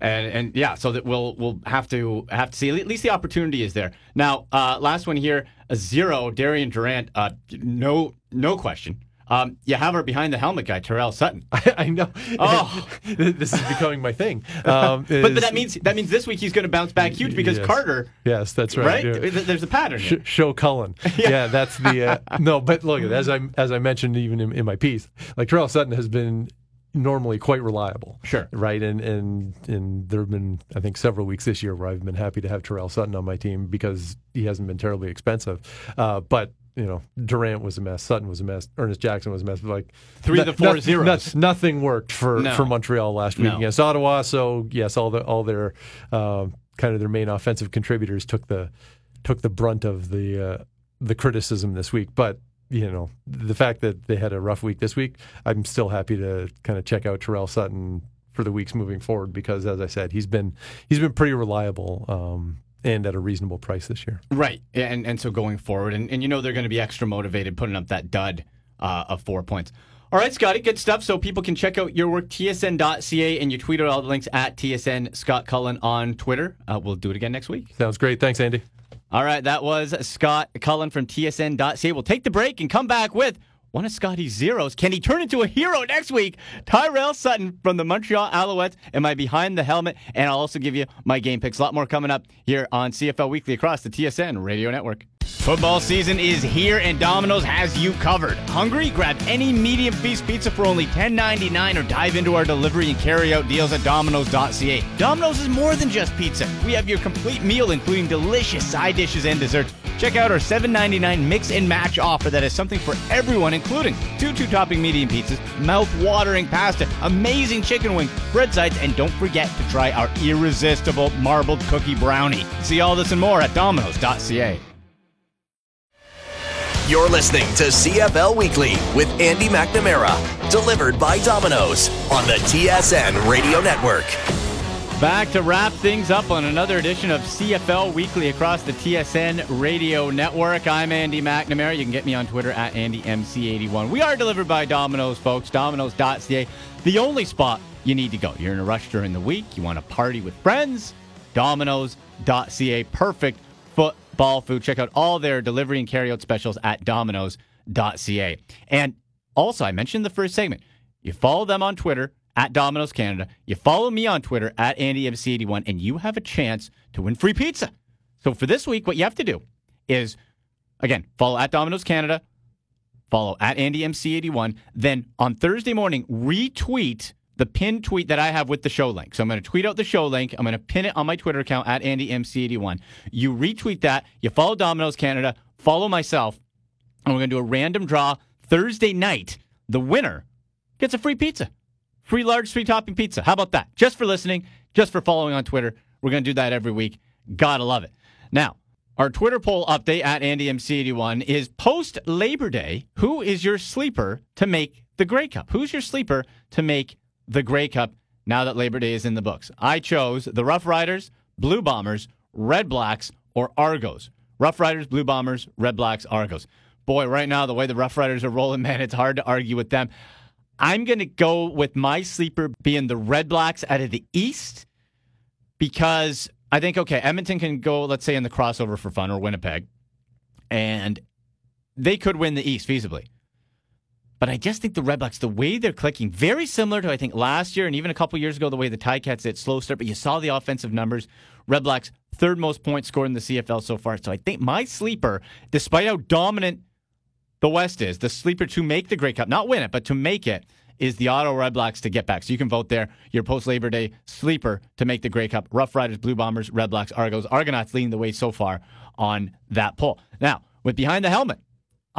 and and yeah, so that we'll we'll have to have to see. At least the opportunity is there. Now, uh, last one here, a zero. Darian Durant, uh, no no question. Um, you have our behind the helmet guy, Tyrell Sutton. I, I know. Oh. this is becoming my thing. Um, But, but that means that means this week he's going to bounce back huge because Yes. Carter, Yes, that's right? right. yeah. There's a pattern. Sh- show Cullen. yeah. that's the uh, no. But look, as I as I mentioned even in, in my piece, like Tyrell Sutton has been normally quite reliable. Sure. Right, and and and there have been I think several weeks this year where I've been happy to have Tyrell Sutton on my team because he hasn't been terribly expensive. Uh, but you know, Durant was a mess. Sutton was a mess. Ernest Jackson was a mess. Like Three of the four zeros. nothing worked for, No. for Montreal last week No. against Ottawa. So yes, all the all their uh, kind of their main offensive contributors took the took the brunt of the uh, the criticism this week. But you know, the fact that they had a rough week this week, I'm still happy to kind of check out Tyrell Sutton for the weeks moving forward because, as I said, he's been he's been pretty reliable. Um, and at a reasonable price this year. Right. And and so going forward, and, and you know they're going to be extra motivated putting up that dud uh, of four points. All right, Scotty, good stuff. So people can check out your work, tsn.ca, and you tweet out all the links at tsn Scott Cullen on Twitter. Uh, we'll do it again next week. Sounds great. Thanks, Andy. All right, that was Scott Cullen from tsn.ca. We'll take the break and come back with one of Scotty's zeros. Can he turn into a hero next week? Tyrell Sutton from the Montreal Alouettes. Am I behind the helmet? And I'll also give you my game picks. A lot more coming up here on CFL Weekly across the TSN Radio Network. Football season is here and Domino's has you covered. Hungry? Grab any medium feast pizza for only $10.99 or dive into our delivery and carry out deals at Domino's.ca. Domino's is more than just pizza. We have your complete meal, including delicious side dishes and desserts. Check out our $7.99 mix and match offer that has something for everyone, including two two topping medium pizzas, mouth watering pasta, amazing chicken wings, bread sides, and don't forget to try our irresistible marbled cookie brownie. See all this and more at Domino's.ca. You're listening to CFL Weekly with Andy McNamara, delivered by Domino's on the TSN Radio Network. Back to wrap things up on another edition of CFL Weekly across the TSN Radio Network. I'm Andy McNamara. You can get me on Twitter at AndyMC81. We are delivered by Domino's, folks. Domino's.ca, the only spot you need to go. You're in a rush during the week. You want to party with friends. Domino's.ca, perfect football food. Check out all their delivery and carryout specials at Domino's.ca. And also, I mentioned the first segment. You follow them on Twitter at Domino's Canada. You follow me on Twitter at AndyMC81, and you have a chance to win free pizza. So for this week, what you have to do is, again, follow at Domino's Canada, follow at AndyMC81. Then on Thursday morning, retweet the pinned tweet that I have with the show link. So I'm going to tweet out the show link. I'm going to pin it on my Twitter account at AndyMC81. You retweet that. You follow Domino's Canada, follow myself, and we're going to do a random draw Thursday night. The winner gets a free pizza. Free large three topping pizza. How about that? Just for listening, just for following on Twitter. We're going to do that every week. Gotta love it. Now, our Twitter poll update at AndyMC81 is post Labor Day. Who is your sleeper to make the Grey Cup? Who's your sleeper to make the Grey Cup now that Labor Day is in the books? I chose the Rough Riders, Blue Bombers, Red Blacks, or Argos. Rough Riders, Blue Bombers, Red Blacks, Argos. Boy, right now, the way the Rough Riders are rolling, man, it's hard to argue with them. I'm going to go with my sleeper being the Red Blacks out of the East because I think, okay, Edmonton can go, let's say, in the crossover for fun or Winnipeg, and they could win the East feasibly. But I just think the Red the way they're clicking, very similar to I think last year and even a couple years ago, the way the Ticats did slow start. But you saw the offensive numbers. Red third most points scored in the CFL so far. So I think my sleeper, despite how dominant the West is, the sleeper to make the Grey Cup, not win it, but to make it, is the Ottawa Red Blacks to get back. So you can vote there. Your post Labor Day sleeper to make the Grey Cup. Rough Riders, Blue Bombers, Red Blacks, Argos. Argonauts leading the way so far on that poll. Now, with Behind the Helmet,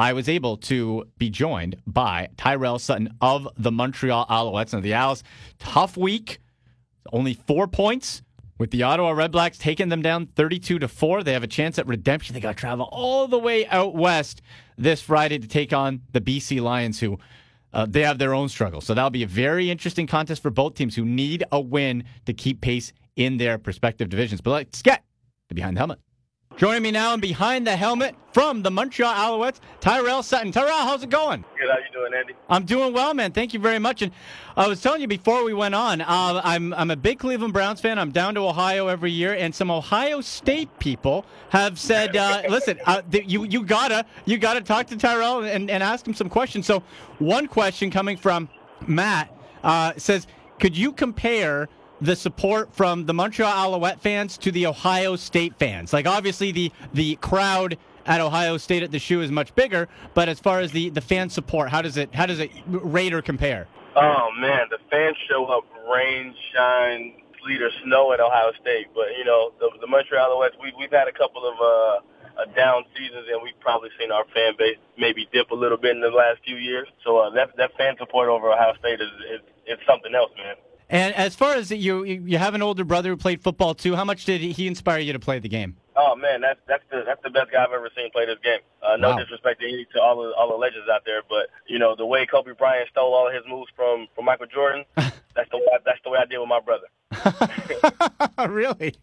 I was able to be joined by Tyrell Sutton of the Montreal Alouettes. Now, the Owls, tough week, only four points. With the Ottawa Redblacks taking them down 32 to 4, they have a chance at redemption. They got to travel all the way out west this Friday to take on the BC Lions, who uh, they have their own struggles. So that'll be a very interesting contest for both teams who need a win to keep pace in their respective divisions. But let's get to behind the helmet. Joining me now and behind the helmet from the Montreal Alouettes, Tyrell Sutton. Tyrell, how's it going? Good. How you doing, Andy? I'm doing well, man. Thank you very much. And I was telling you before we went on, uh, I'm I'm a big Cleveland Browns fan. I'm down to Ohio every year, and some Ohio State people have said, uh, "Listen, uh, you you gotta you gotta talk to Tyrell and, and ask him some questions." So, one question coming from Matt uh, says, "Could you compare?" The support from the Montreal Alouette fans to the Ohio State fans. Like obviously the the crowd at Ohio State at the shoe is much bigger, but as far as the the fan support, how does it how does it rate or compare? Oh man, the fans show up rain, shine, sleet or snow at Ohio State, but you know the, the Montreal Alouettes. We we've had a couple of uh, uh, down seasons, and we've probably seen our fan base maybe dip a little bit in the last few years. So uh, that that fan support over Ohio State is is, is something else, man. And as far as you, you have an older brother who played football too. How much did he inspire you to play the game? Oh man, that's that's the that's the best guy I've ever seen play this game. Uh, no Wow. disrespect to any to all the all the legends out there, but you know the way Kobe Bryant stole all of his moves from from Michael Jordan, that's the way that's the way I did with my brother. really?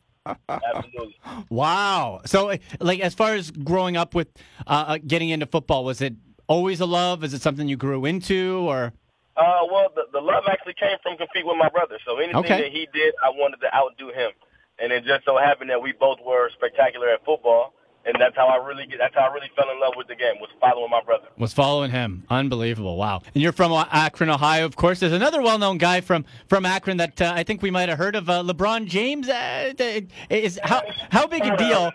Absolutely. Wow. So, like, as far as growing up with uh, uh, getting into football, was it always a love? Is it something you grew into, or? Uh, well, the, the love actually came from competing with my brother. So anything Okay. that he did, I wanted to outdo him. And it just so happened that we both were spectacular at football, and that's how I really. That's how I really fell in love with the game was following my brother. Was following him. Unbelievable. Wow. And you're from Akron, Ohio, of course. There's another well known guy from, from Akron that uh, I think we might have heard of, uh, LeBron James. Uh, is how, how big a deal?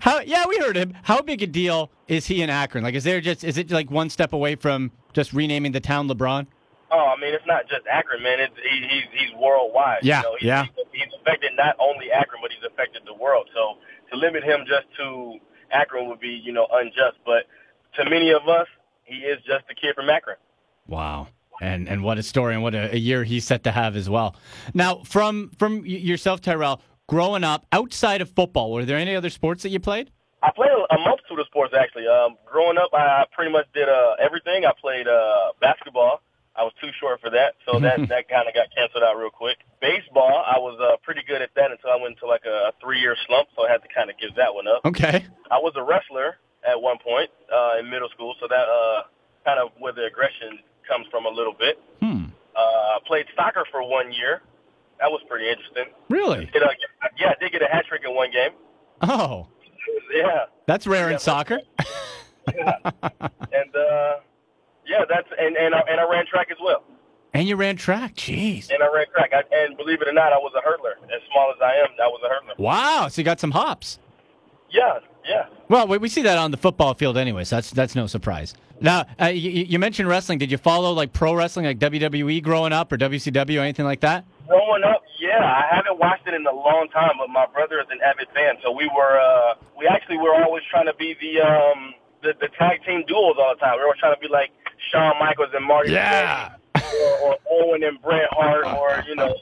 How, yeah, we heard him. How big a deal is he in Akron? Like, is there just, is it like one step away from just renaming the town LeBron? Oh, I mean, it's not just Akron, man. It's, he, he's he's worldwide. Yeah, you know, he's, yeah. He's affected not only Akron, but he's affected the world. So to limit him just to Akron would be, you know, unjust. But to many of us, he is just a kid from Akron. Wow. And and what a story and what a, a year he's set to have as well. Now, from from yourself, Tyrell, growing up outside of football, were there any other sports that you played? I played a, a multitude of sports actually. Um, growing up, I pretty much did uh, everything. I played uh, basketball. I was too short for that, so that that kind of got canceled out real quick. Baseball, I was uh, pretty good at that until I went into like a, a three-year slump, so I had to kind of give that one up. Okay. I was a wrestler at one point uh, in middle school, so that uh, kind of where the aggression comes from a little bit. Hmm. Uh, I played soccer for one year. That was pretty interesting. Really? Did, uh, yeah, I did get a hat trick in one game. Oh, Yeah. that's rare in soccer. and uh, yeah, that's and and I, and I ran track as well. And you ran track. Jeez. And I ran track. I, and believe it or not, I was a hurdler. As small as I am, I was a hurdler. Wow. So you got some hops. Yeah, yeah. Well, we, we see that on the football field anyway, so that's that's no surprise. Now, uh, you, you mentioned wrestling. Did you follow like pro wrestling, like WWE growing up, or WCW, or anything like that? Growing up, yeah, I haven't watched it in a long time, but my brother is an avid fan, so we were uh, we actually were always trying to be the um the, the tag team duels all the time. We were trying to be like Shawn Michaels and Marty Yeah. Or, or Owen and Bret Hart, or you know.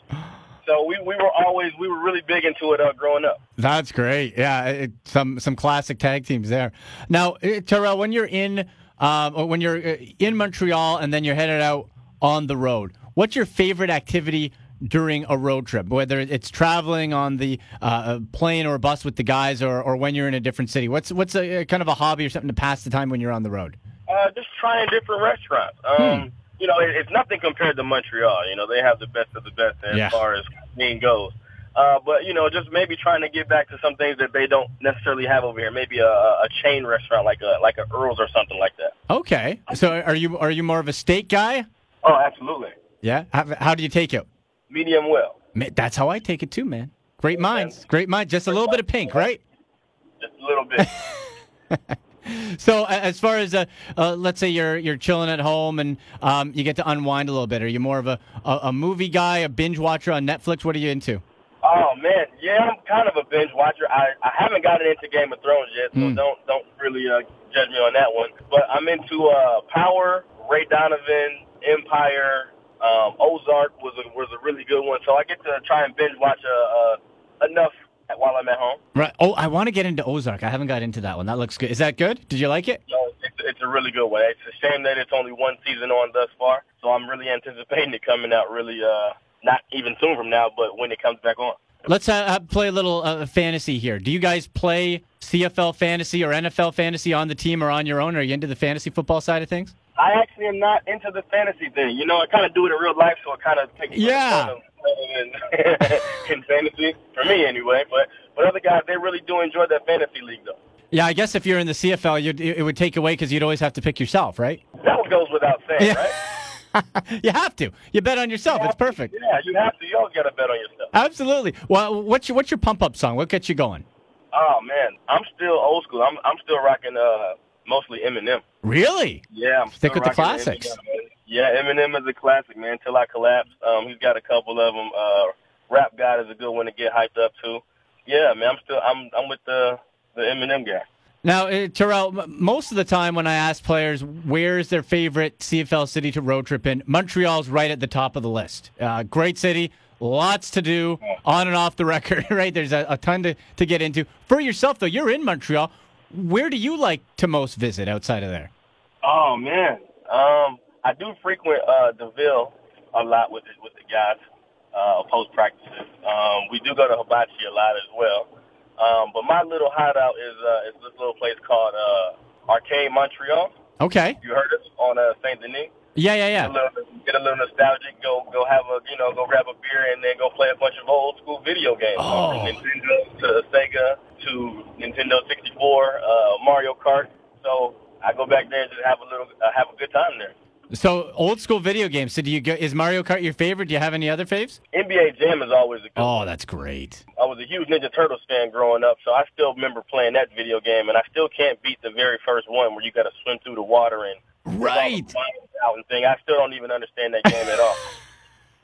So we we were always we were really big into it uh, growing up. That's great. Yeah, it, some some classic tag teams there. Now, uh, Terrell, when you're in um, when you're uh, in Montreal and then you're headed out on the road, what's your favorite activity during a road trip? Whether it's traveling on the uh, plane or bus with the guys, or, or when you're in a different city. What's what's a, kind of a hobby or something to pass the time when you're on the road? Uh, just trying different restaurants. Um, You know, it, it's nothing compared to Montreal. You know, they have the best of the best as Yeah. far as cuisine goes. Uh, but you know, just maybe trying to get back to some things that they don't necessarily have over here. Maybe a, a chain restaurant like a like a Earl's or something like that. Okay, so are you are you more of a steak guy? Oh, absolutely. Yeah. How, how do you take it? Medium well, That's how I take it too, man. Great minds, great minds. Just a little bit of pink, right? just a little bit. So, as far as uh, uh, let's say you're you're chilling at home and um, you get to unwind a little bit, are you more of a, a, a movie guy, a binge watcher on Netflix? What are you into? oh man, yeah, I'm kind of a binge watcher. I, I haven't gotten into Game of Thrones yet, so Mm. don't don't really uh, judge me on that one. But I'm into uh, Power, Ray Donovan, Empire, um, Ozark was a was a really good one. So I get to try and binge watch uh, uh, enough while I'm at home. Right. Oh, I want to get into Ozark. I haven't got into that one. That looks good. Is that good? Did you like it? No, it's, it's a really good one. It's a shame that it's only one season on thus far. So I'm really anticipating it coming out really uh, not even soon from now, but when it comes back on. Let's uh, uh, play a little uh, fantasy here. Do you guys play CFL fantasy or NFL fantasy on the team or on your own? Are you into the fantasy football side of things? I actually am not into the fantasy thing. You know, I kind of do it in real life, so it kind of takes Yeah. of- in, in fantasy for me anyway. But but other guys, they really do enjoy that fantasy league though. Yeah, I guess if you're in the CFL, you'd, it would take away because you'd always have to pick yourself, right? That one goes without saying, Yeah. right? you have to. You bet on yourself. It's perfect. Yeah, you have to. You always got to bet on yourself. Absolutely. Well, what's your what's your pump up song? What gets you going? Oh man, I'm still old school. I'm I'm still rocking uh mostly Eminem. Really? Yeah, I'm Stick with the classics. Eminem. Yeah, Eminem is a classic, man. Till I collapse. Um, he's got a couple of them. Uh, Rap God is a good one to get hyped up to. Yeah, man, I'm still I'm I'm with the the Eminem guy. Now, uh, Terrell, most of the time when I ask players where's their favorite CFL city to road trip in, Montreal's right at the top of the list. Uh, great city, lots to do on and off the record, right? There's a, a ton to, to get into. For yourself, though, you're in Montreal. Where do you like to most visit outside of there? Oh man, um, I do frequent uh, Deville a lot with the, with the guys uh, post practices. Um, we do go to Hibachi a lot as well. Um, but my little hideout is uh, is this little place called uh, Arcade Montreal. Okay. You heard us on uh, Saint Denis. Yeah, yeah, Get a, yeah. little, get a little nostalgic. Go go have a you know go grab a beer and then go play a bunch of old school video games Oh. from Nintendo to Sega to Nintendo 64, uh, Mario Kart. So I go back there and just have a little uh, have a good time there. So old school video games. So do you go? Is Mario Kart your favorite? Do you have any other faves? NBA Jam is always a good. Oh, that's great. I was a huge Ninja Turtles fan growing up, so I still remember playing that video game, and I still can't beat the very first one where you got to swim through the water and Right. out and thing. I still don't even understand that game at all.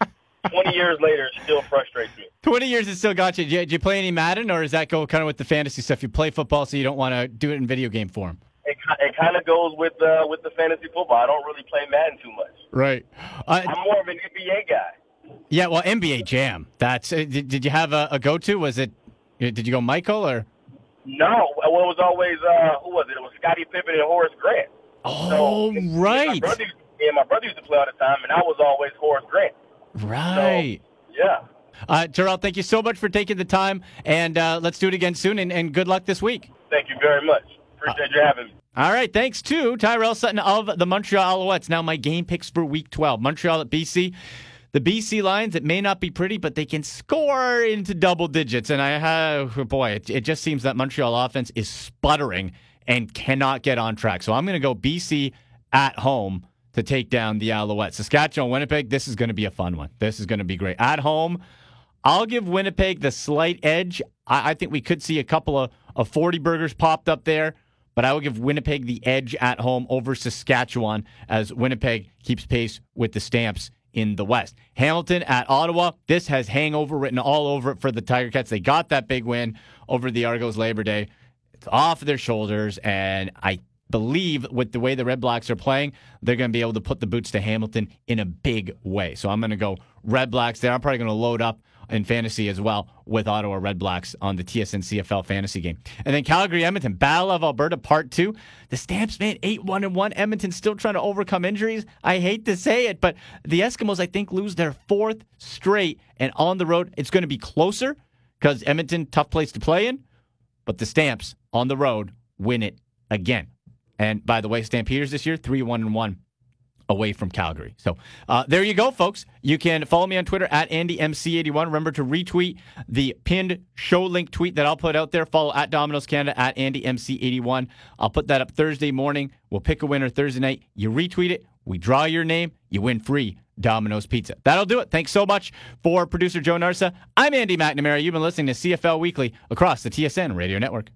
Twenty years later, it still frustrates me. 20 years has still got you. Do, you. do you play any Madden, or does that go kind of with the fantasy stuff? You play football, so you don't want to do it in video game form. It, it kind of goes with uh, with the fantasy football. I don't really play Madden too much. Right. Uh, I'm more of an NBA guy. yeah. Well, NBA Jam. That's. Uh, did, did you have a, a go-to? Was it? Did you go Michael or? No, well, it was always uh, who was it? It was Scottie Pippen and Horace Grant. Oh, So, My right. brother, used- yeah, my brother used to play all the time, and I was always Horace Grant. Right. Yeah. Uh, Terrell, thank you so much for taking the time, and uh, let's do it again soon. And, and good luck this week. Thank you very much. Appreciate you having me. All right, thanks to Tyrell Sutton of the Montreal Alouettes. Now my game picks for Week 12: Montreal at BC. The BC Lions, it may not be pretty, but they can score into double digits. And I have, oh boy, it, it just seems that Montreal offense is sputtering and cannot get on track. So I'm going to go BC at home to take down the Alouettes. Saskatchewan, Winnipeg, this is going to be a fun one. This is going to be great. At home, I'll give Winnipeg the slight edge. I, I think we could see a couple of, of 40 burgers popped up there, but I will give Winnipeg the edge at home over Saskatchewan as Winnipeg keeps pace with the Stamps in the West. Hamilton at Ottawa. This has hangover written all over it for the Tiger Cats. They got that big win over the Argos Labor Day. It's off their shoulders, and I believe with the way the Red Blacks are playing, they're going to be able to put the boots to Hamilton in a big way. So I'm going to go Red Blacks there. I'm probably going to load up in fantasy as well with Ottawa Red Blacks on the TSN CFL fantasy game. And then Calgary Edmonton, Battle of Alberta Part 2. The Stamps man 8-1 and 1. Edmonton still trying to overcome injuries. I hate to say it, but the Eskimos I think lose their fourth straight and on the road it's going to be closer cuz Edmonton tough place to play in, but the Stamps on the road win it again. And by the way, Stampeders this year 3-1 and 1 away from Calgary. So uh, there you go, folks. You can follow me on Twitter at AndyMC81. Remember to retweet the pinned show link tweet that I'll put out there. Follow at Domino's Canada at AndyMC81. I'll put that up Thursday morning. We'll pick a winner Thursday night. You retweet it, we draw your name, you win free Domino's Pizza. That'll do it. Thanks so much for producer Joe Narsa. I'm Andy McNamara. You've been listening to CFL Weekly across the TSN Radio Network.